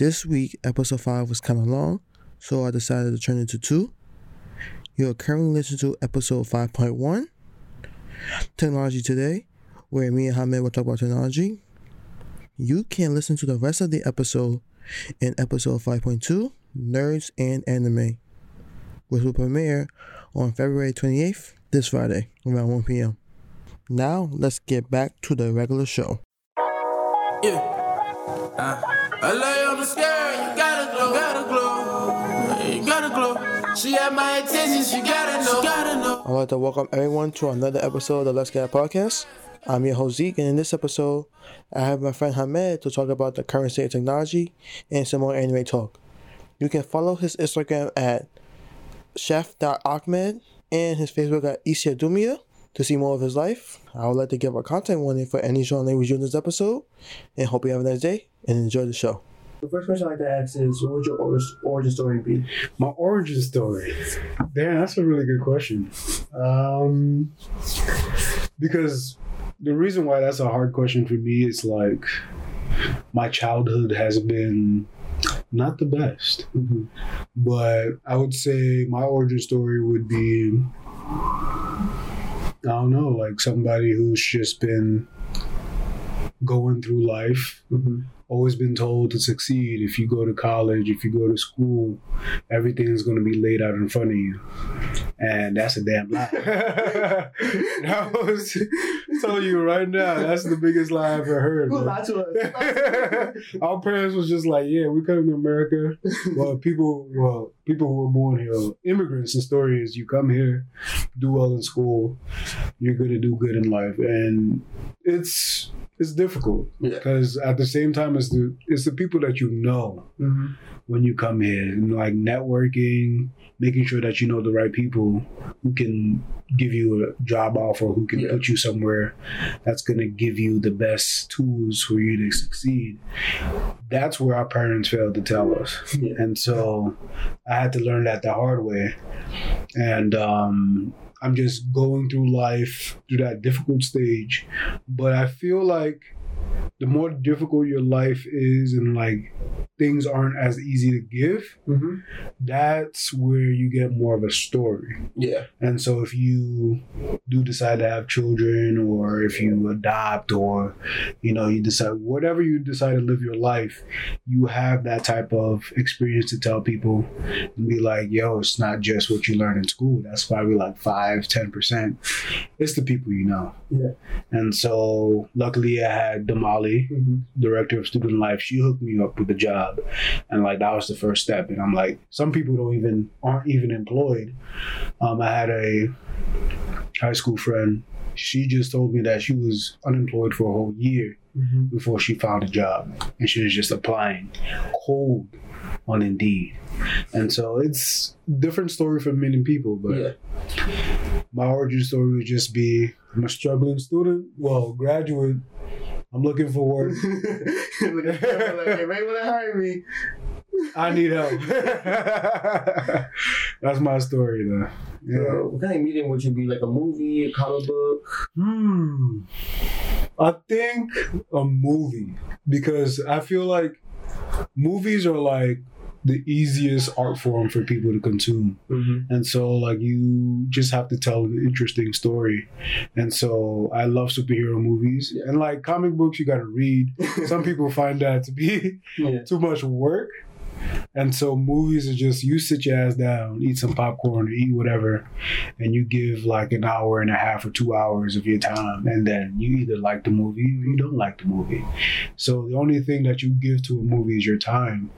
This week, episode 5 was kind of long, so I decided to turn it to 2. You're currently listening to episode 5.1, Technology Today, where me and Hamed will talk about technology. You can listen to the rest of the episode in episode 5.2, Nerds and Anime, which will premiere on February 28th, this Friday, around 1 p.m. Now, let's get back to the regular show. Yeah. Uh, She had my attention, she gotta know, she gotta know. I'd like to welcome everyone to another episode of the Let's Get It podcast. I'm your host Zeke, and in this episode, I have my friend Hamed to talk about the current state of technology and some more anime talk. You can follow his Instagram at chef.ahmed and his Facebook at Isia Dumia to see more of his life. I would like to give a content warning for any genre we use in this episode, and hope you have a nice day and enjoy the show. The first question I'd like to ask is, what would your origin story be? My origin story. Damn, that's a really good question. Um, because the reason why that's a hard question for me is like my childhood has been not the best, Mm-hmm. but I would say my origin story would be I don't know, like somebody who's just been going through life Mm-hmm. Always been told to succeed. If you go to college if you go to school everything's going to be laid out in front of you. And that's a damn lie. That was telling you right now that's the biggest lie i've ever heard man. to our parents was just like yeah we come to america. Well people well people who were born here immigrants the story is you come here do well in school you're going to do good in life and it's it's difficult Yeah. because at the same time it's the it's the people that you know Mm-hmm. when you come here and like networking making sure that you know the right people who can give you a job offer who can Yeah. put you somewhere that's going to give you the best tools for you to succeed that's where our parents failed to tell us Yeah. and so i had to learn that the hard way and um i'm just going through life through that difficult stage but i feel like the more difficult your life is and like things aren't as easy to give Mm-hmm. that's where you get more of a story Yeah. and so if you do decide to have children or if you adopt or you know you decide whatever you decide to live your life you have that type of experience to tell people and be like yo it's not just what you learn in school that's probably like 5 10% it's the people you know Yeah. and so luckily i had damali Mm-hmm. director of student life she hooked me up with a job. And like that was the first step. And i'm like some people don't even aren't even employed. Um, i had a high school friend. She just told me that she was unemployed for a whole year Mm-hmm. before she found a job. And she was just applying cold on indeed. And so it's different story for many people but Yeah. my origin story would just be i'm a struggling student. Well graduate i'm looking for work like, hey, right when hire me. I need help. That's my story, though. Yeah. So, what kind of medium would you be? Like a movie, a comic book? Hmm. I think a movie because I feel like movies are like the easiest art form for people to consume. Mm-hmm. And so, like, you just have to tell an interesting story. And so, I love superhero movies. And, like, comic books, you got to read. Some people find that to be yeah. too much work. And so movies are just you sit your ass down, eat some popcorn or eat whatever, and you give like an hour and a half or two hours of your time, and then you either like the movie or you don't like the movie. So the only thing that you give to a movie is your time.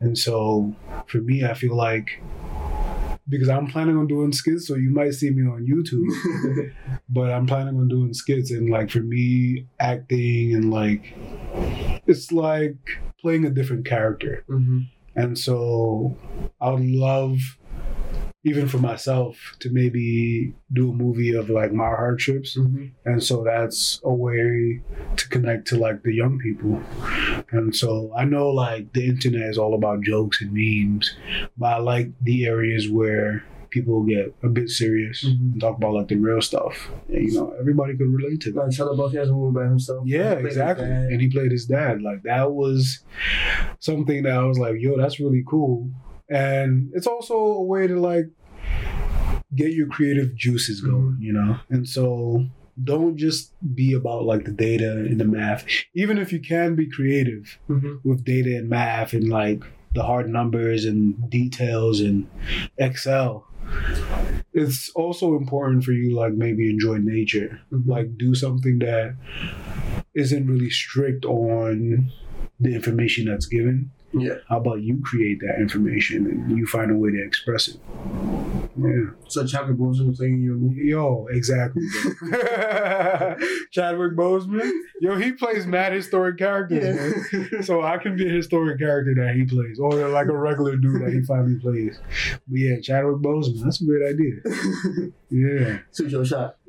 And so for me, I feel like because I'm planning on doing skits, so you might see me on YouTube, but I'm planning on doing skits and like for me, acting and like it's like playing a different character. mm-hmm. And so I would love, even for myself, to maybe do a movie of like my hardships. Mm-hmm. And so that's a way to connect to like the young people. And so I know like the internet is all about jokes and memes, but I like the areas where people get a bit serious Mhm. and talk about like the real stuff. And, you know, everybody could relate to that. Like Shia LaBeouf has a movie by himself. Yeah, He played his exactly. And he played his dad. Like that was something that I was like, yo, that's really cool. And it's also a way to like get your creative juices going, you know? And so don't just be about like the data and the math. Even if you can be creative Mhm. with data and math and like the hard numbers and details and Excel. It's also important for you like maybe enjoy nature Mhm. like do something that isn't really strict on the information that's given. Yeah. How about you create that information and you find a way to express it? Yeah. So Chadwick Boseman was playing your movie. Yo, exactly. Chadwick Boseman. Yo, he plays mad historic characters, man. So I can be a historic character that he plays, or like a regular dude that he finally plays. But yeah, Chadwick Boseman. That's a great idea. Yeah. Shoot your shot.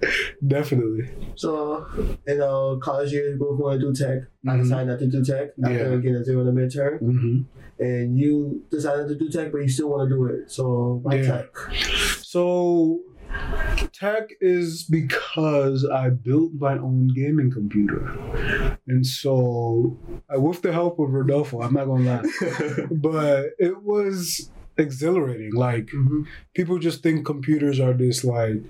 Definitely. So you know, college years, both want to do tech. I Mhm. decided not to do tech after Yeah. getting a zero in the midterm. hmm And you decided to do tech, but you still want to do it. So why Yeah. tech? So tech is because I built my own gaming computer. And so with the help of Rodolfo, I'm not gonna lie. But it was exhilarating. Like Mhm. people just think computers are this like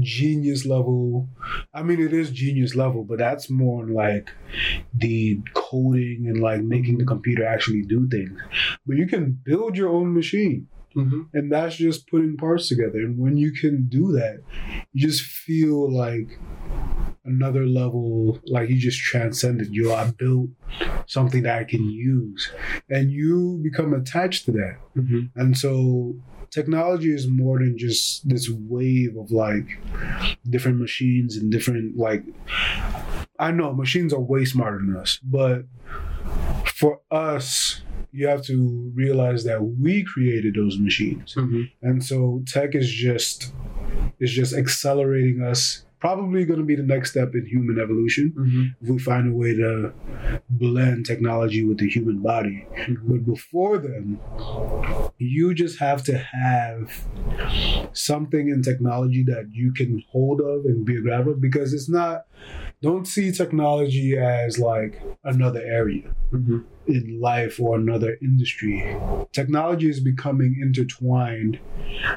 genius level. I mean, it is genius level, but that's more like the coding and like making the computer actually do things. But you can build your own machine, Mhm. and that's just putting parts together. And when you can do that, you just feel like another level, like you just transcended. Yo, I built something that I can use, and you become attached to that. Mhm. And so technology is more than just this wave of like different machines and different like I know machines are way smarter than us, but for us you have to realize that we created those machines. Mhm. And so tech is just is just accelerating us probably going to be the next step in human evolution Mhm. if we find a way to blend technology with the human body. Mhm. But before then, you just have to have something in technology that you can hold of and be a grab of because it's not, don't see technology as like another area Mhm. In life or another industry. Technology is becoming intertwined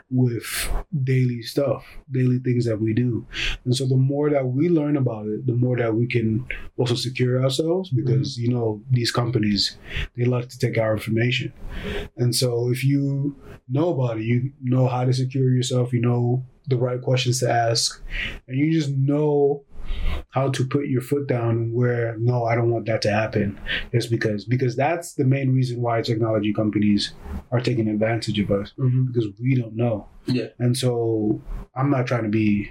with daily stuff, daily things that we do. And so the more that we learn about it, the more that we can also secure ourselves because, mm-hmm. you know, these companies, they like to take our information. And so if you know about it, you know how to secure yourself, you know the right questions to ask, and you just know how to put your foot down where no i don't want that to happen is because because that's the main reason why technology companies are taking advantage of us Mhm. because we don't know Yeah. and so i'm not trying to be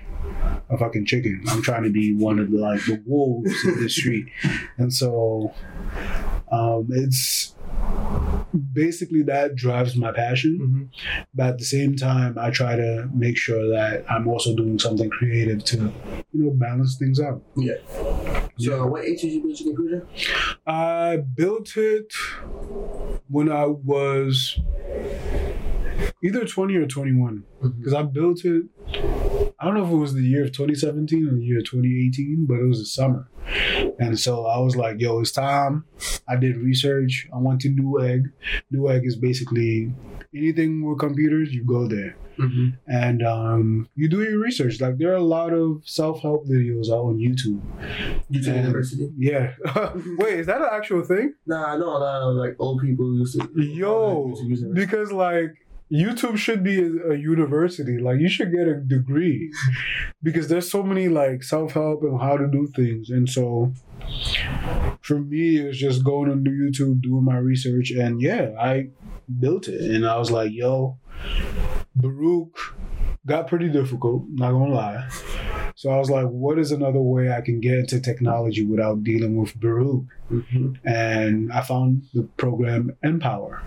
a fucking chicken i'm trying to be one of the like the wolves in the street and so um it's basically that drives my passion Mhm. but at the same time i try to make sure that i'm also doing something creative to you know balance things out Yeah. So Yeah. what age did you build your computer? I built it when I was either 20 or 21 Mhm. because I built it. I don't know if it was the year of 2017 or the year of 2018, but it was the summer. And so I was like, yo, it's time. I did research. I went to Newegg. Newegg is basically anything with computers, you go there Mhm. and um, you do your research. Like there are a lot of self help videos out on YouTube. YouTube And- University. Yeah. Wait, is that an actual thing? Nah, I know a lot of like old people used to. Yo, because like YouTube should be a, a university. Like you should get a degree because there's so many like self help and how to do things. And so for me, it was just going on YouTube, doing my research, and yeah, I built it. And I was like, yo, Baruch got pretty difficult. Not gonna lie. So I was like, what is another way I can get into technology without dealing with Baruch? Mm-hmm. And I found the program Empower.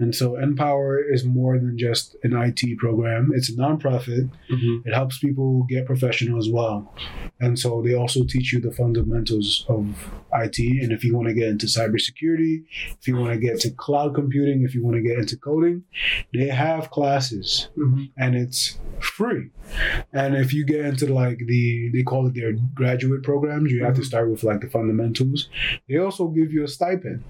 And so Empower is more than just an IT program. It's a nonprofit. Mm-hmm. It helps people get professional as well. And so they also teach you the fundamentals of IT. And if you want to get into cybersecurity, if you want to get to cloud computing, if you want to get into coding, they have classes Mm-hmm. and it's free. And if you get into like the they call it their graduate programs, you have to Mhm. start with like the fundamentals. They also give you a stipend.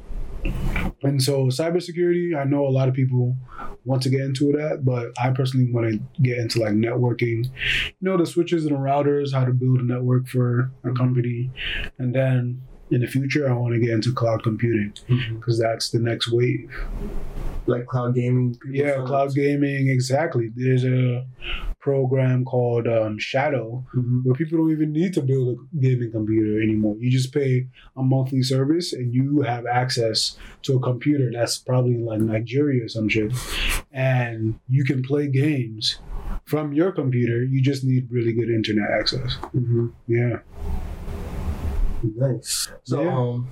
And so cybersecurity, I know a lot of people want to get into that, but I personally want to get into like networking, you know, the switches and the routers, how to build a network for a company. And then in the future, I want to get into cloud computing Mm-hmm. because that's the next wave. Like cloud gaming. Yeah, from- cloud gaming, exactly. There's a program called um, Shadow Mhm. where people don't even need to build a gaming computer anymore. You just pay a monthly service and you have access to a computer that's probably in like Nigeria or some shit. And you can play games from your computer. You just need really good internet access. Mhm. Yeah. Nice. So, Yeah. um,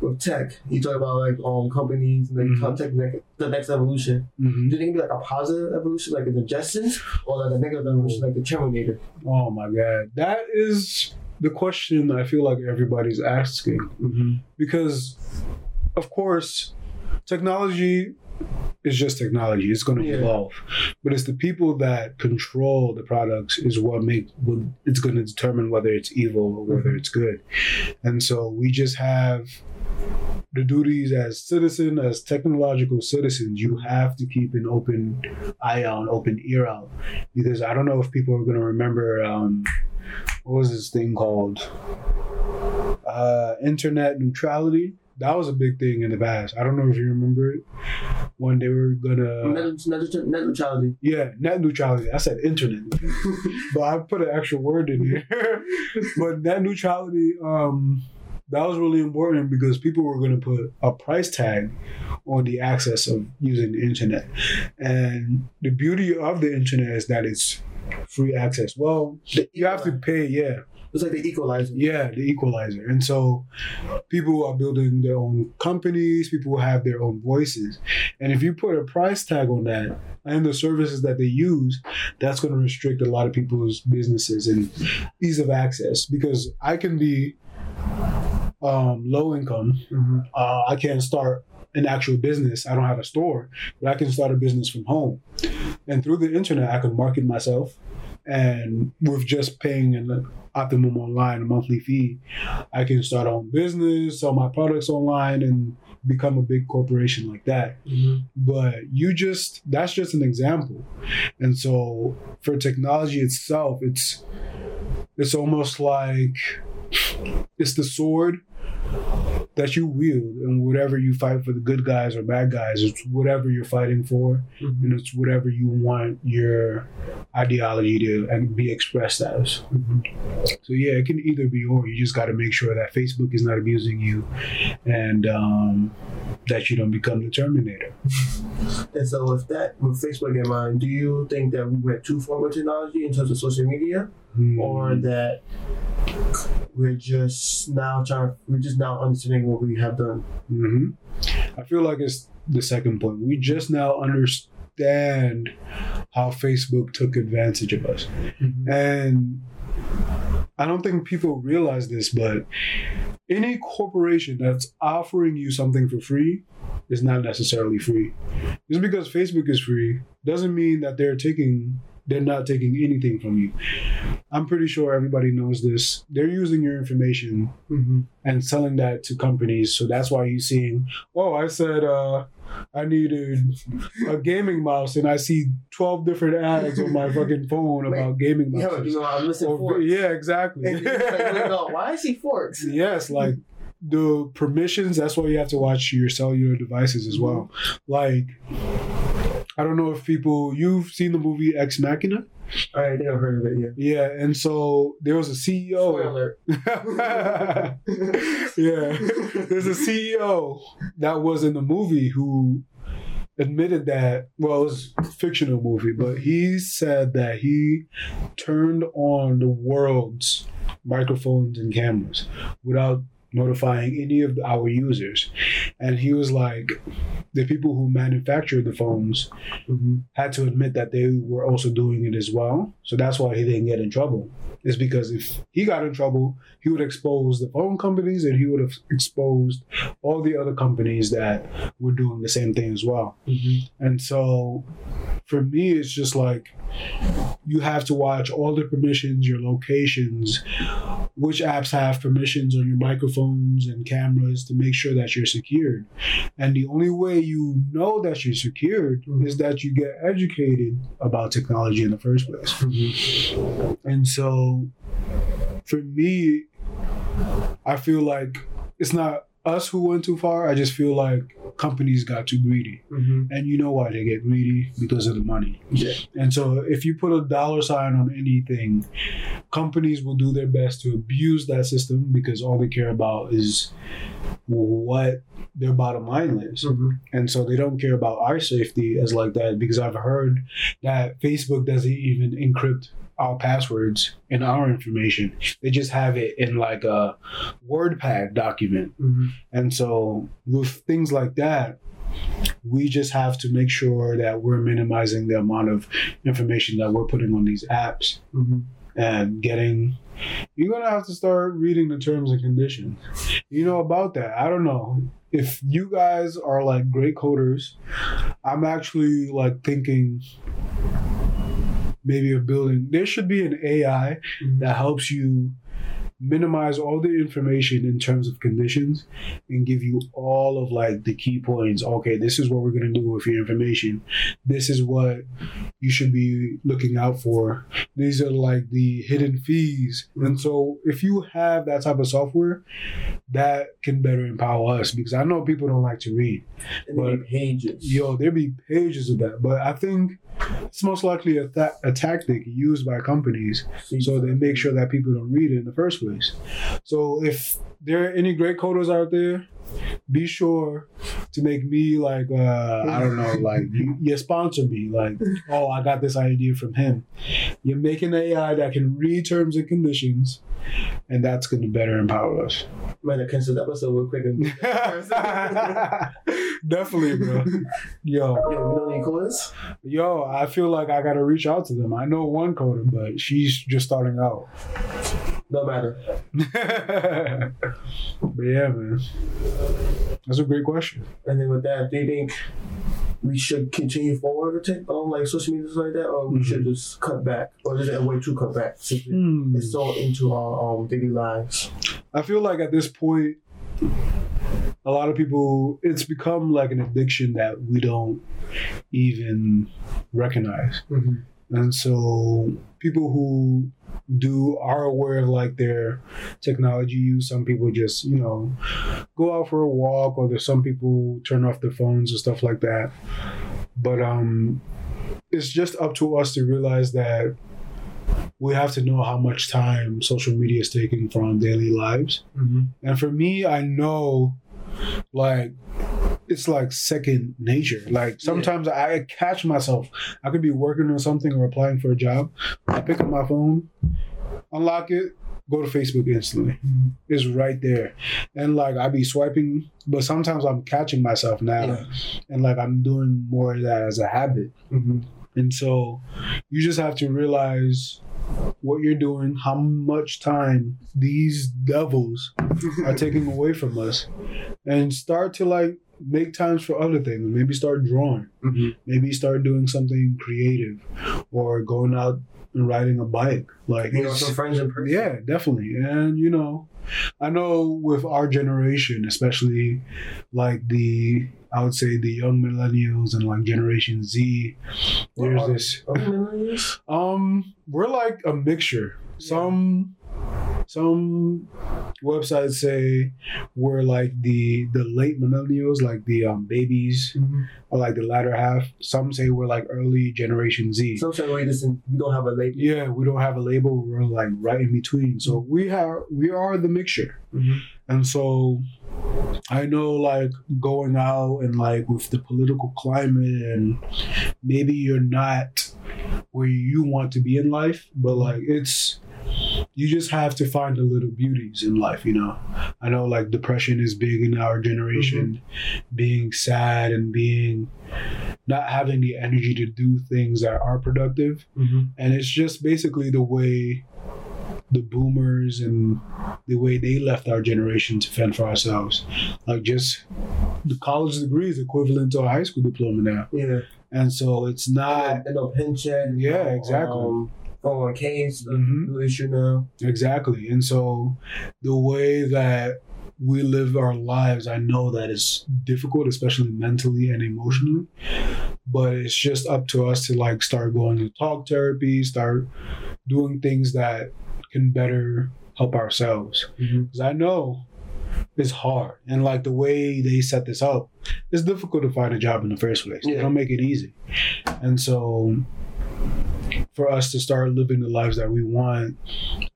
with tech, you talk about like um companies and Mhm. like tech, the next evolution. hmm Do you think it'd be like a positive evolution, like the Jetsons, or like a negative evolution, like the Terminator? Oh my God. That is the question I feel like everybody's asking. Mm-hmm. because of course technology is just technology it's going to Yeah. evolve but it's the people that control the products is what make what it's going to determine whether it's evil or whether Mhm. it's good and so we just have the duties as citizen as technological citizens you have to keep an open eye out open ear out because i don't know if people are going to remember um, what was this thing called uh, internet neutrality. That was a big thing in the past. I don't know if you remember it. When they were gonna, net, net, net neutrality. yeah, net neutrality. I said internet, but I put an extra word in there. but net neutrality, um, that was really important because people were gonna put a price tag on the access of using the internet, and the beauty of the internet is that it's free access. Well, you have to pay, yeah. It's like the equalizer. Yeah, the equalizer. And so people are building their own companies, people have their own voices. And if you put a price tag on that and the services that they use, that's going to restrict a lot of people's businesses and ease of access because I can be um, low income. Mm-hmm. Uh, I can't start an actual business. I don't have a store, but I can start a business from home. And through the internet, I can market myself. And with just paying an Optimum Online a monthly fee, I can start on business, sell my products online, and become a big corporation like that. Mm-hmm. But you just, that's just an example. And so for technology itself, it's, it's almost like it's the sword that you wield and whatever you fight for the good guys or bad guys it's whatever you're fighting for Mm-hmm. and it's whatever you want your ideology to and be expressed as Mm-hmm. so yeah it can either be or you just got to make sure that facebook is not abusing you and um, that you don't become the terminator And so, with that, with Facebook in mind, do you think that we went too far with technology in terms of social media, Hmm. or that we're just now trying, we're just now understanding what we have done? hmm I feel like it's the second point. We just now understand how Facebook took advantage of us. And I don't think people realize this, but any corporation that's offering you something for free is not necessarily free. Just because Facebook is free doesn't mean that they're taking they're not taking anything from you. I'm pretty sure everybody knows this. They're using your information Mm-hmm. and selling that to companies. So that's why you're seeing, oh, I said uh, I needed a gaming mouse, and I see 12 different ads on my fucking phone Wait, about gaming Yeah, mouses. you know, I'm missing Or- forks. yeah, exactly. And you're just like, no, why is he forks? yes, like the permissions, that's why you have to watch your cellular devices as well. Like, I don't know if people, you've seen the movie Ex Machina? I I've heard of it. Yeah. Yeah, and so there was a CEO. Spoiler. yeah. There's a CEO that was in the movie who admitted that well it was a fictional movie but he said that he turned on the world's microphones and cameras without notifying any of our users and he was like the people who manufactured the phones had to admit that they were also doing it as well. So that's why he didn't get in trouble. Is because if he got in trouble he would expose the phone companies and he would have exposed all the other companies that were doing the same thing as well. Mm-hmm. And so for me, it's just like you have to watch all the permissions, your locations, which apps have permissions on your microphones and cameras to make sure that you're secured. And the only way you know that you're secured mm-hmm. is that you get educated about technology in the first place. Mm-hmm. And so for me, I feel like it's not us who went too far. I just feel like companies got too greedy. Mm-hmm. And you know why they get greedy? Because of the money. Yeah. And so if you put a dollar sign on anything, companies will do their best to abuse that system because all they care about is what their bottom line is. Mm-hmm. And so they don't care about our safety as like that because I've heard that Facebook doesn't even encrypt our passwords and our information. They just have it in like a WordPad document. Mm-hmm. And so with things like that, we just have to make sure that we're minimizing the amount of information that we're putting on these apps Mm-hmm. and getting you're gonna have to start reading the terms and conditions. You know about that. I don't know. If you guys are like great coders, I'm actually like thinking maybe of building. There should be an AI mm-hmm. that helps you minimize all the information in terms of conditions and give you all of like the key points. Okay this is what we're going to do with your information. This is what you should be looking out for. These are like the hidden fees. And so if you have that type of software that can better empower us because i know people don't like to read. And But- pages. yo there be pages of that. But i think it's most likely a, th- a tactic used by companies so they make sure that people don't read it in the first place. So if there are any great coders out there, be sure to make me like uh, I don't know, like you, you sponsor me. Like, oh, I got this idea from him. You're making an AI that can read terms and conditions, and that's going to better empower us. Man, I cancel the episode real quick. Definitely, bro. Yo, don't need callers. yo, I feel like I got to reach out to them. I know one coder, but she's just starting out. No matter. but yeah, man, that's a great question. And then with that, do you think we should continue forward with tech on like social media like that, or we Mhm. should just cut back, or is it a way to cut back since it- it's so into our um daily lives? I feel like at this point, a lot of people, it's become like an addiction that we don't even recognize. Mm-hmm. And so people who do are aware of like their technology use. Some people just, you know, go out for a walk or there's some people turn off their phones and stuff like that. But um it's just up to us to realize that we have to know how much time social media is taking from our daily lives. Mm-hmm. And for me, I know like it's like second nature. Like sometimes I catch myself. I could be working on something or applying for a job. I pick up my phone, unlock it, go to Facebook instantly. It's right there. And like I be swiping, but sometimes I'm catching myself now. Yeah. And like I'm doing more of that as a habit. Mm-hmm. And so you just have to realize what you're doing, how much time these devils are taking away from us, and start to like make times for other things. Maybe start drawing, Mm-hmm. maybe start doing something creative, or going out and riding a bike. Like, You know, some friends in person. yeah, definitely. And you know, I know with our generation, especially like the I would say the young millennials and like Generation Z, there's this millennials? um we're like a mixture. Some some websites say we're like the the late millennials, like the um babies, Mhm. or like the latter half. Some say we're like early Generation Z. Some say we listen. We don't have a label. Yeah, we don't have a label. We're like right in between. So we have we are the mixture. Mhm. And so I know like going out and like with the political climate and maybe you're not where you want to be in life, but like it's you just have to find the little beauties in life, you know. I know like depression is big in our generation, being sad and being not having the energy to do things that are productive. Mm-hmm. And it's just basically the way the boomers and the way they left our generation to fend for ourselves. Like just the college degree is equivalent to a high school diploma now. Yeah. And so it's not and no pension. Yeah, exactly. Um, 401ks, the Mhm. new issue now. exactly. And so the way that we live our lives, I know that it's difficult, especially mentally and emotionally. But it's just up to us to like start going to talk therapy, start doing things that can better help ourselves. Mm-hmm. because I know it's hard. And like the way they set this up, it's difficult to find a job in the first place. They don't make it easy. And so for us to start living the lives that we want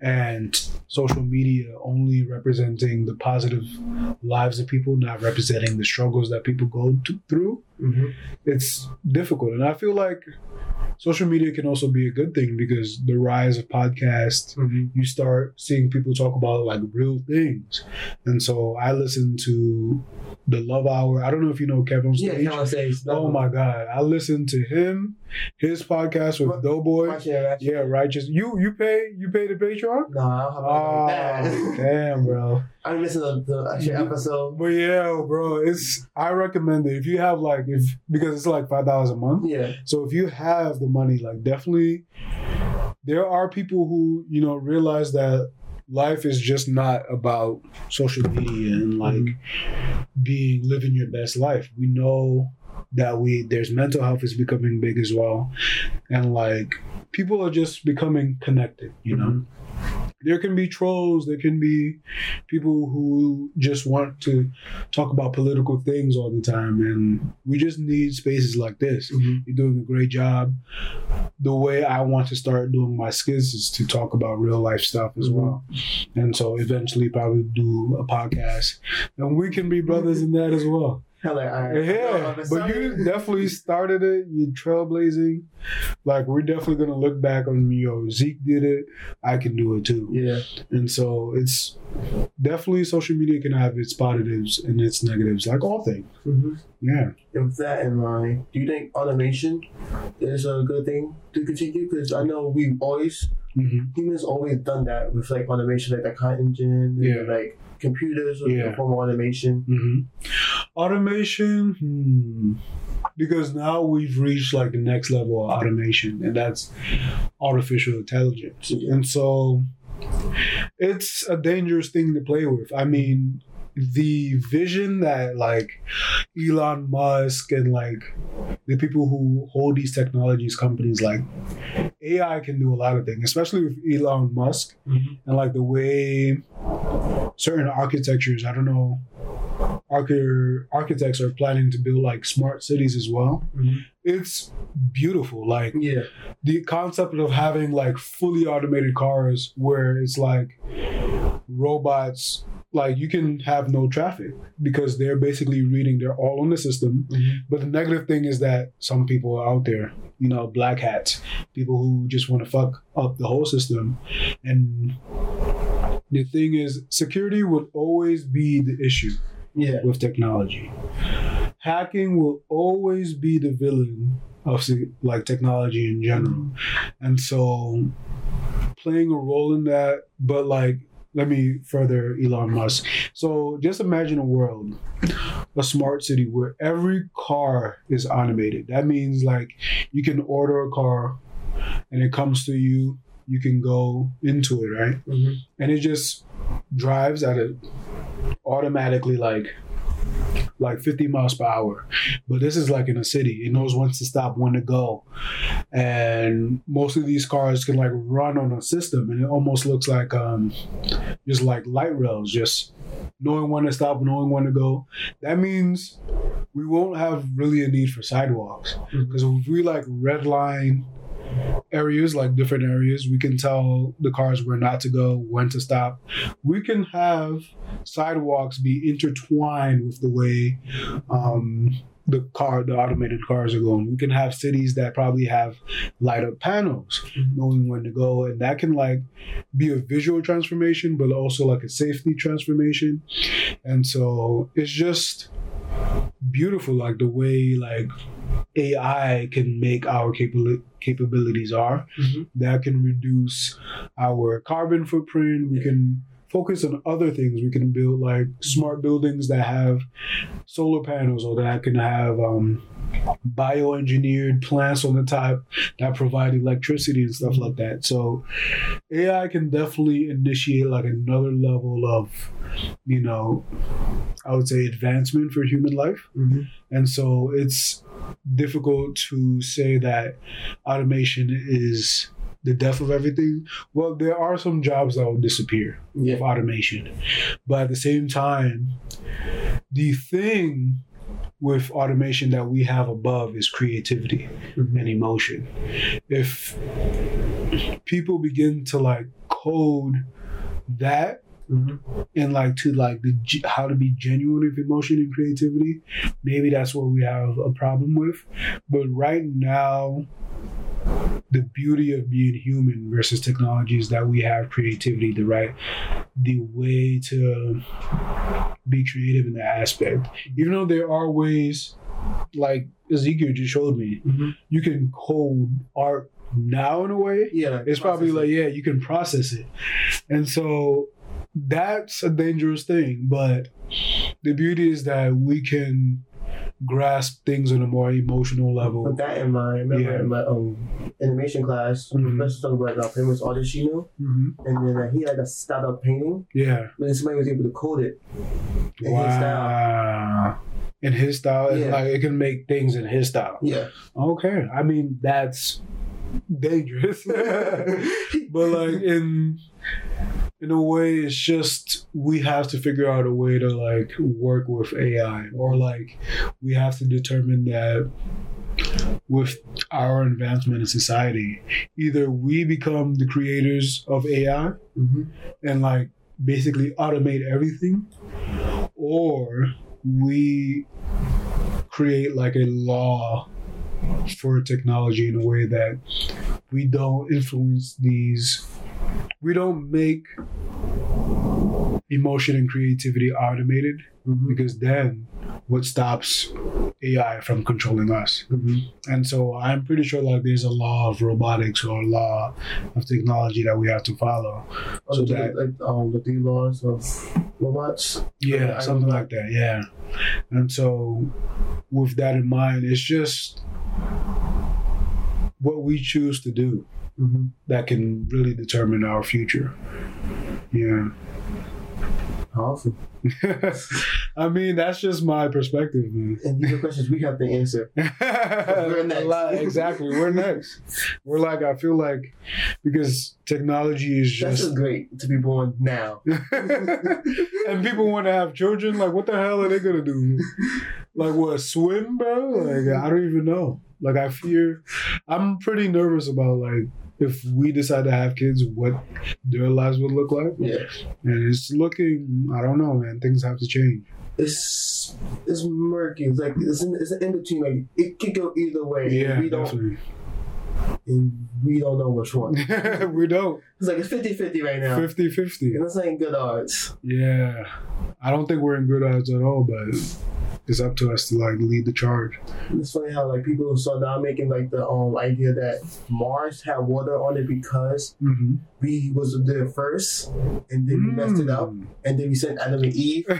and social media only representing the positive lives of people, not representing the struggles that people go to, through, Mm-hmm. it's difficult. And I feel like social media can also be a good thing because the rise of podcasts Mm-hmm. you start seeing people talk about like real things. And so I listen to the Love Hour. I don't know if you know Kevin Yeah, Stage. Kevin says. oh my God. I listened to him, his podcast with Doughboy. It, watch. Yeah, righteous. You you pay you pay the Patreon? No, I don't have Oh, damn, bro. I listened to the actual episode. But yeah, bro, it's I recommend it if you have like if because it's like five dollars a month. Yeah. So if you have the money, like definitely, there are people who you know realize that life is just not about social media and like mm-hmm. being living your best life. We know that we there's mental health is becoming big as well, and like people are just becoming connected. You know. Mm-hmm. There can be trolls. There can be people who just want to talk about political things all the time, and we just need spaces like this. Mhm. You're doing a great job. The way I want to start doing my skills is to talk about real life stuff as well. And so eventually probably do a podcast. And we can be brothers in that as well. Hell, like, all right. Yeah. But you definitely started it. You're trailblazing. Like we're definitely gonna look back on yo, Zeke did it. I can do it too. Yeah. And so it's definitely social media can have its positives and its negatives, like all things. Mm-hmm. Yeah. With that in mind, do you think automation is a good thing to continue? Because I know we've always hmm humans always done that with like automation, like the car engine, and, Yeah. like computers with Yeah. form of automation. hmm Automation, hmm. because now we've reached like the next level of automation, and that's artificial intelligence. Yeah. And so it's a dangerous thing to play with. I mean, the vision that like Elon Musk and like the people who hold these technologies companies like AI can do a lot of things, especially with Elon Musk Mhm. and like the way certain architectures, I don't know, archi- architects are planning to build like smart cities as well. Mhm. It's beautiful. Like Yeah. the concept of having like fully automated cars where it's like robots like you can have no traffic because they're basically reading they're all on the system Mhm. but the negative thing is that some people are out there you know black hats people who just want to fuck up the whole system and the thing is security will always be the issue Yeah. with technology. Hacking will always be the villain of like technology in general. And so playing a role in that, but like let me further Elon Musk. So just imagine a world, a smart city where every car is automated. That means like you can order a car and it comes to you, you can go into it, right? Mhm. and it just drives at a automatically like like 50 miles per hour. But this is like in a city. It knows when to stop when to go. And most of these cars can like run on a system and it almost looks like um just like light rails just knowing when to stop knowing when to go. That means we won't have really a need for sidewalks. Mhm. because if we like red line areas, like different areas. We can tell the cars where not to go, when to stop. We can have sidewalks be intertwined with the way um, the car, the automated cars are going. We can have cities that probably have light up panels, knowing when to go, and that can like be a visual transformation, but also like a safety transformation. And so it's just beautiful, like the way like AI can make our capable capabilities are. Mhm. That can reduce our carbon footprint. We can focus on other things. We can build like smart buildings that have solar panels or that can have um, bioengineered plants on the top that provide electricity and stuff like that. So AI can definitely initiate like another level of, you know, I would say advancement for human life. Mm-hmm. And so it's difficult to say that automation is the death of everything. Well, there are some jobs that will disappear Yeah. of automation. But at the same time, the thing with automation that we have above is creativity Mhm. and emotion. If people begin to like code that Mhm. and like to like the how to be genuine with emotion and creativity maybe that's what we have a problem with but right now the beauty of being human versus technology is that we have creativity the right the way to be creative in that aspect even though there are ways like ezekiel just showed me Mhm. you can code art now in a way Yeah. it's probably like yeah you can process it and so that's a dangerous thing but the beauty is that we can grasp things on a more emotional level. With that in mind, I remember Yeah. in my um, animation class, the Mhm. professor talking about uh, famous artist you know, hmm and then uh, he had a style of painting, yeah. But then somebody was able to code it. In his style. wow. In his style? Yeah. like it can make things in his style. Yeah. okay. I mean that's dangerous. But like in in a way it's just we have to figure out a way to like work with ai or like we have to determine that with our advancement in society either we become the creators of ai hmm and like basically automate everything or we create like a law for technology in a way that we don't influence these we don't make emotion and creativity automated hmm because then what stops AI from controlling us? hmm And so I'm pretty sure like there's a law of robotics or a law of technology that we have to follow. So So that- like um, the three laws of robots. Yeah, I something like that. Yeah. And so, with that in mind, it's just what we choose to do hmm that can really determine our future. Yeah. Awesome. I mean, that's just my perspective, man. And these are questions we have to answer. We're next. exactly. We're next. We're like, I feel like because technology is just. just great to be born now. and people want to have children. Like, what the hell are they gonna do? Like, what swim, bro? Like, I don't even know. Like, I fear. I'm pretty nervous about like if we decide to have kids, what their lives would look like. Yeah. And it's looking. I don't know, man. Things have to change. It's it's murky. It's like it's in, it's in between. Like it could go either way. Yeah, we don't definitely. and we don't know which one. we don't. It's like it's 50-50 right now. 50 50. And this ain't good odds. Yeah. I don't think we're in good odds at all, but it's up to us to like lead the charge. It's funny how like people start now making like the um idea that Mars had water on it because Mm-hmm. we was there first and then we messed it up and then we sent Adam and Eve and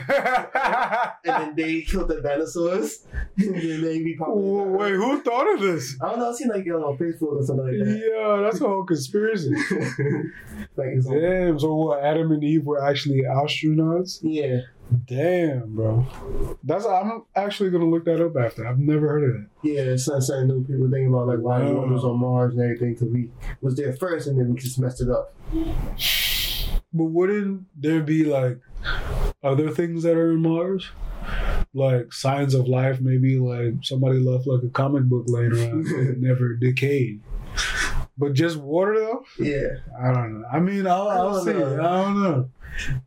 then they killed the dinosaurs and then they we probably Wait, who thought of this? I don't know, I've seen like you know, on Facebook or something like that. Yeah, that's a whole conspiracy. like it's Damn, so what? Adam and Eve were actually astronauts? yeah. Damn, bro. That's I'm actually gonna look that up after. I've never heard of it. Yeah, it's something, something new people thinking about like why we was on Mars and everything because we was there first and then we just messed it up. But wouldn't there be like other things that are in Mars? Like signs of life, maybe like somebody left like a comic book laying around that never decayed. But just water though, Yeah. I don't know. I mean, I'll, I'll see. know. I don't know,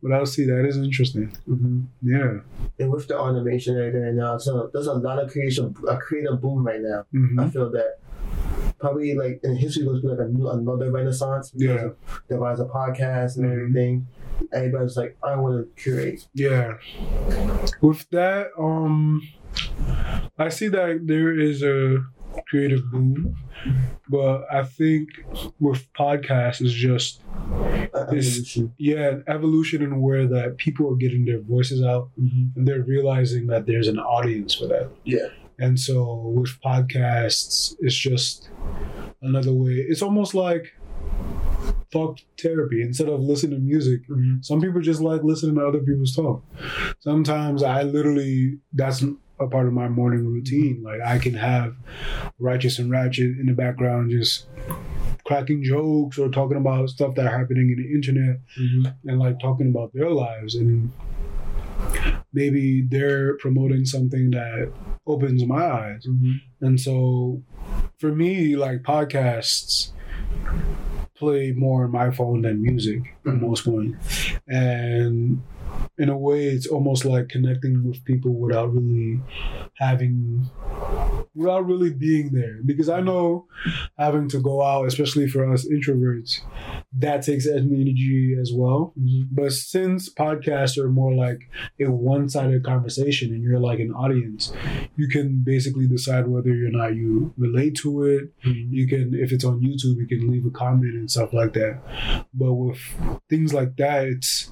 but I'll see. That is interesting. Mm-hmm. Yeah. And with the automation right there now, so there's a lot of creation, a creative boom right now. hmm I feel that probably like in history was like a new another renaissance. Yeah. of The rise of podcasts and Mhm. everything. Everybody's like, I want to curate. Yeah. With that, um, I see that there is a creative boom, but I think with podcasts is just It's- evolution. yeah evolution in where that people are getting their voices out Mm-hmm. and they're realizing that there's an audience for that. Yeah. And so with podcasts, it's just another way. It's almost like talk therapy instead of listening to music. Mm-hmm. Some people just like listening to other people's talk. Sometimes I literally that's a part of my morning routine. Like I can have righteous and ratchet in the background just cracking jokes or talking about stuff that are happening in the internet Mm-hmm. and like talking about their lives and maybe they're promoting something that opens my eyes. Mm-hmm. And so for me, like podcasts play more on my phone than music at Mhm. most point. And in a way it's almost like connecting with people without really having without really being there. Because I know having to go out, especially for us introverts, that takes energy as well. Mm-hmm. But since podcasts are more like a one sided conversation and you're like an audience, you can basically decide whether or not you relate to it. Mm-hmm. You can, if it's on YouTube, you can leave a comment and stuff like that. But with things like that, it's,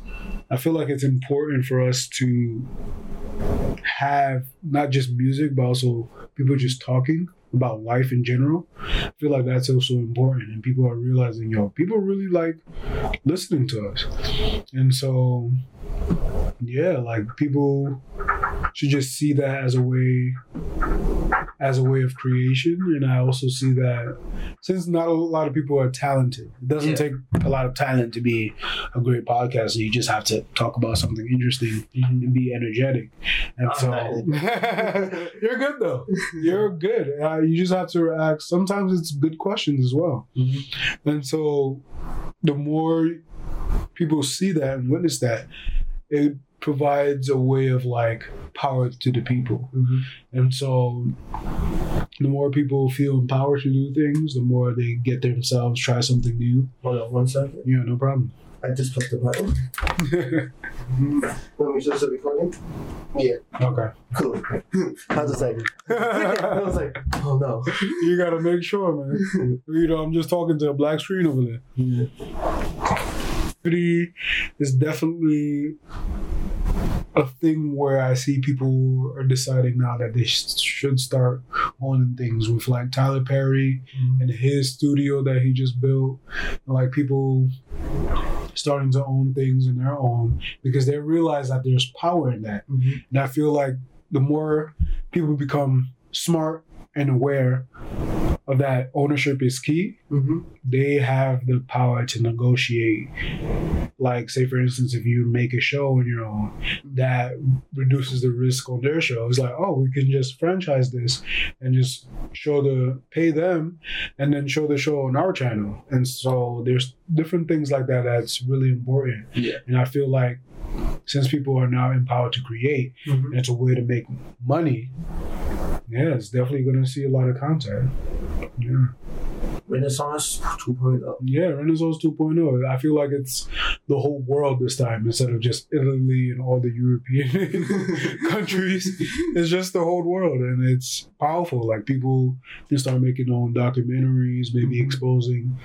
I feel like it's important for us to have not just music, but also people just talking about life in general. I feel like that's also important, and people are realizing, yo, people really like listening to us, and so yeah, like people should just see that as a way as a way of creation and i also see that since not a lot of people are talented it doesn't Yeah. take a lot of talent to be a great podcaster. You just have to talk about something interesting and be energetic. And I'm so you're good though. You're good. Uh, you just have to ask. Sometimes it's good questions as well. Mm-hmm. and so the more people see that and witness that, it provides a way of like power to the people. Mm-hmm. And so the more people feel empowered to do things, the more they get themselves try something new. Hold on one second. Yeah, no problem. I just pressed the button. Let me just recording. Yeah, okay. cool. I was like, I was like, oh no. You gotta make sure, man. You know, I'm just talking to a black screen over there. Creativity is definitely a thing where I see people are deciding now that they sh- should start owning things with like Tyler Perry and his studio that he just built. Like people starting to own things in their own because they realize that there's power in that. Mm-hmm. And I feel like the more people become smart and aware of that ownership is key, Mm-hmm. they have the power to negotiate. Like, say, for instance, if you make a show on your own, that reduces the risk on their show. It's like, oh, we can just franchise this and just show the pay them and then show the show on our channel. And so there's different things like that that's really important. Yeah. And I feel like since people are now empowered to create, Mm-hmm. and it's a way to make money. Yeah, it's definitely going to see a lot of content. Yeah. Renaissance oh. 2.0. Yeah, Renaissance 2.0. I feel like it's the whole world this time instead of just Italy and all the European countries. It's just the whole world, and it's powerful. Like people can start making their own documentaries, maybe exposing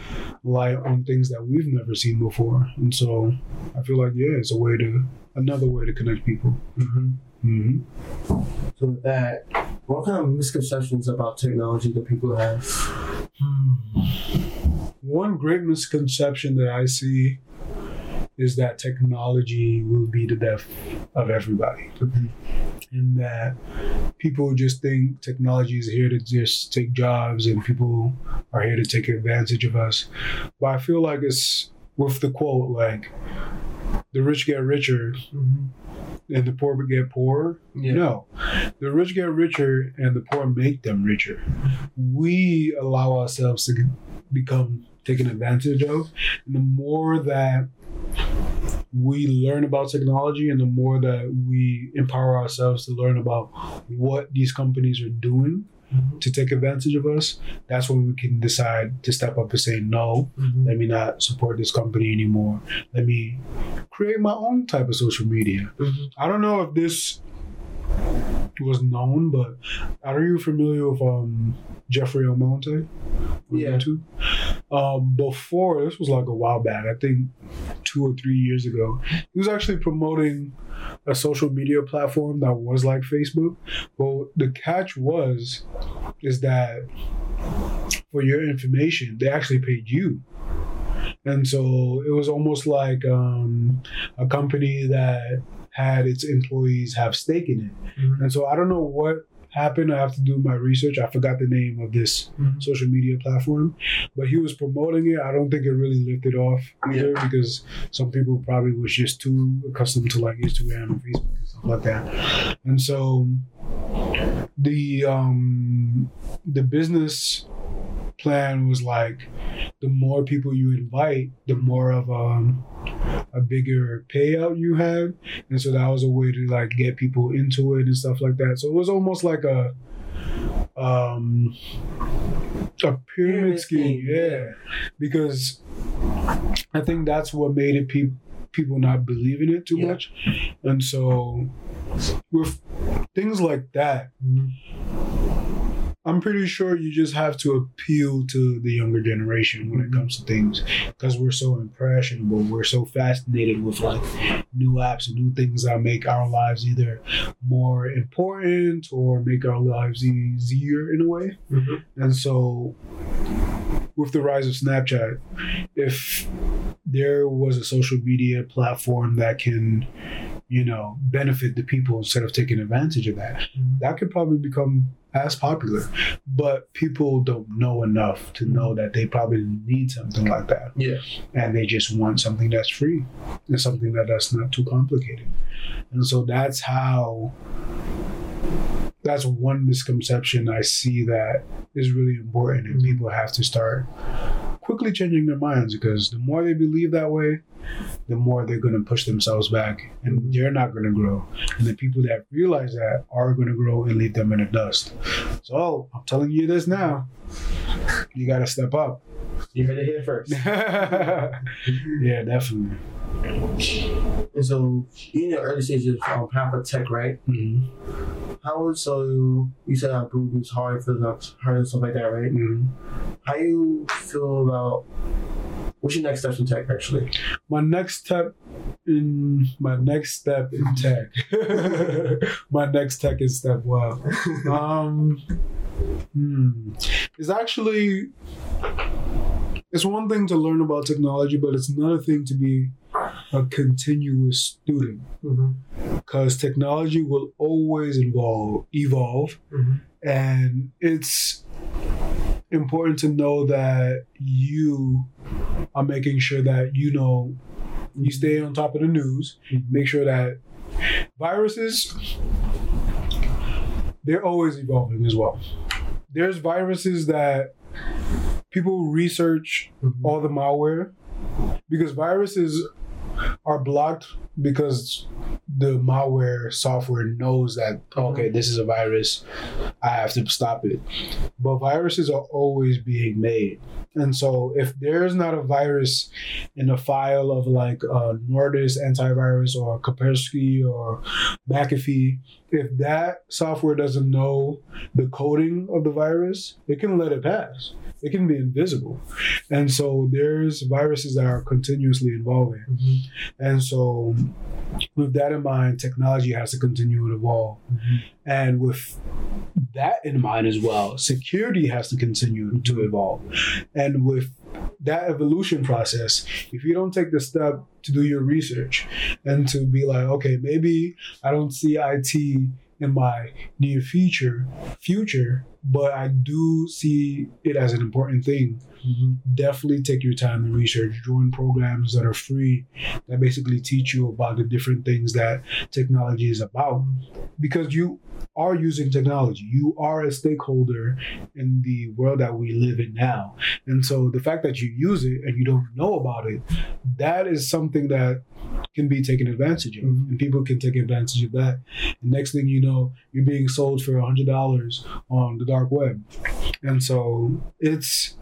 light on things that we've never seen before. And so I feel like yeah, it's a way to another way to connect people. Mm-hmm. hmm So with that, what kind of misconceptions about technology do people have? Hmm. One great misconception that I see is that technology will be the death of everybody. Mm-hmm. And that people just think technology is here to just take jobs and people are here to take advantage of us. But I feel like it's with the quote like, the rich get richer mm-hmm. And the poor get poorer. Yeah. No, the rich get richer and the poor make them richer. We allow ourselves to become taken advantage of. And the more that we learn about technology and the more that we empower ourselves to learn about what these companies are doing to take advantage of us, that's when we can decide to step up and say, no, Mhm. let me not support this company anymore. Let me create my own type of social media. Mhm. I don't know if this was known, but are you familiar with um, Jeffrey Almonte? Yeah. YouTube? Um, before this was like a while back, I think two or three years ago, he was actually promoting a social media platform that was like Facebook. But the catch was, is that for your information, they actually paid you. And so it was almost like um, a company that had its employees have stake in it. Mhm. And so I don't know what happened. I have to do my research. I forgot the name of this Mhm. social media platform, but he was promoting it. I don't think it really lifted off either because some people probably was just too accustomed to like Instagram and Facebook and stuff like that. And so the um the business plan was like the more people you invite, the more of um a bigger payout you had. And so that was a way to like get people into it and stuff like that. So it was almost like a um a pyramid scheme, yeah. Because I think that's what made it people people not believe in it too Yeah. much. And so with things like that, Mhm. I'm pretty sure you just have to appeal to the younger generation when it comes to things because we're so impressionable. We're so fascinated with like new apps and new things that make our lives either more important or make our lives easier in a way. Mhm. And so, with the rise of Snapchat, if there was a social media platform that can, you know, benefit the people instead of taking advantage of that, that could probably become as popular. But people don't know enough to know that they probably need something like that. Yeah. And they just want something that's free and something that that's not too complicated. And so that's how that's one misconception I see that is really important and people have to start quickly changing their minds because the more they believe that way, the more they're going to push themselves back and they're not going to grow. And the people that realize that are going to grow and leave them in the dust. So I'm telling you this now. You got to step up. You heard it here first. yeah, definitely. And so, you in the early stages of um, Path of Tech, right? hmm How so you said how Google was hard for the hard and stuff like that, right? hmm How you feel about what's your next step in tech actually? My next step in my next step in tech. my next tech is step. Wow. um, hmm. It's actually it's one thing to learn about technology, but it's another thing to be a continuous student Mm-hmm. because technology will always evolve, evolve, Mhm. and it's important to know that you are making sure that you know you stay on top of the news. Make sure that viruses they're always evolving as well. There's viruses that people research Mm-hmm. all the malware because viruses are blocked because the malware software knows that okay this is a virus i have to stop it. But viruses are always being made. And so if there's not a virus in a file of like uh, nordis antivirus or kaspersky or mcafee if that software doesn't know the coding of the virus it can let it pass. It can be invisible. And so there's viruses that are continuously evolving. Mm-hmm. and so, with that in mind, technology has to continue to evolve. And with that in mind as well, security has to continue to mm-hmm. evolve. And with that evolution process, if you don't take the step to do your research and to be like, okay, maybe I don't see IT in my near future, future, but I do see it as an important thing mm-hmm. definitely take your time to research. Join programs that are free that basically teach you about the different things that technology is about. Because you are using technology. You are a stakeholder in the world that we live in now. And so the fact that you use it and you don't know about it, that is something that can be taken advantage of. Mm-hmm. And people can take advantage of that. And next thing you know, you're being sold for a hundred dollars on the dark web. And so it's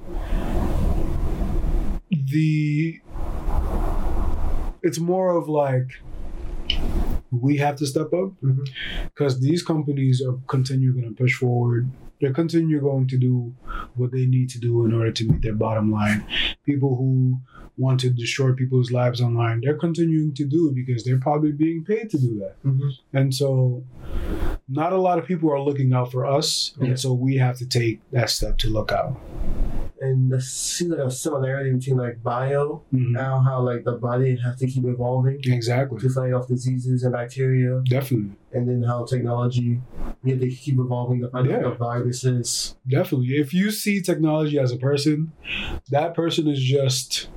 the it's more of like we have to step up because these companies are continuing going to push forward. They're continuing going to do what they need to do in order to meet their bottom line. People who want to destroy people's lives online, they're continuing to do because they're probably being paid to do that. Mhm. And so, not a lot of people are looking out for us, Yeah. and so we have to take that step to look out. And there seems like a similarity between like bio Mhm. now how like the body has to keep evolving Exactly, to fight off diseases and bacteria, definitely. and then how technology yeah they keep evolving the fight Yeah. off viruses. Definitely. If you see technology as a person, that person is just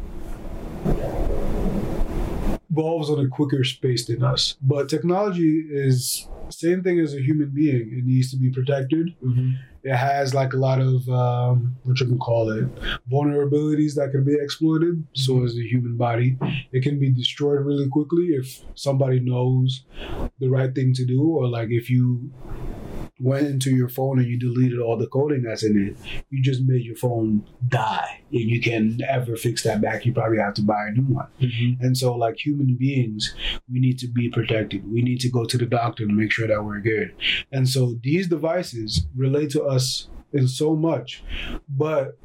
evolves on a quicker space than us. But technology is same thing as a human being. It needs to be protected. Mm-hmm. It has like a lot of um, what you can call it vulnerabilities that can be exploited. So is the human body. It can be destroyed really quickly if somebody knows the right thing to do, or like if you went into your phone and you deleted all the coding that's in it, you just made your phone die, and you can never fix that back. You probably have to buy a new one. Mm-hmm. And so, like human beings, we need to be protected. We need to go to the doctor to make sure that we're good. And so, these devices relate to us in so much, but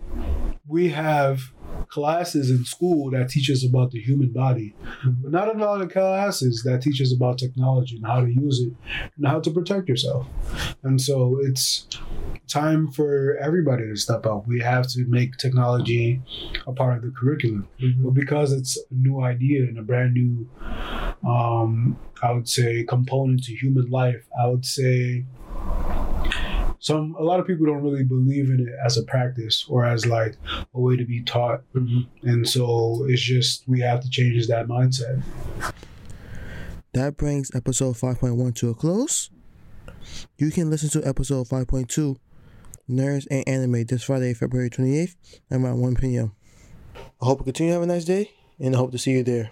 we have classes in school that teach us about the human body, but not a lot of classes that teach us about technology and how to use it and how to protect yourself. And so, it's time for everybody to step up. We have to make technology a part of the curriculum Mm-hmm. but because it's a new idea and a brand new um i would say component to human life i would say some a lot of people don't really believe in it as a practice or as like a way to be taught Mm-hmm. and so it's just we have to change that mindset That brings episode 5.1 to a close. You can listen to episode 5.2, Nerds and Anime, this Friday, February 28th, around 1 p.m. I hope you continue to have a nice day, and I hope to see you there.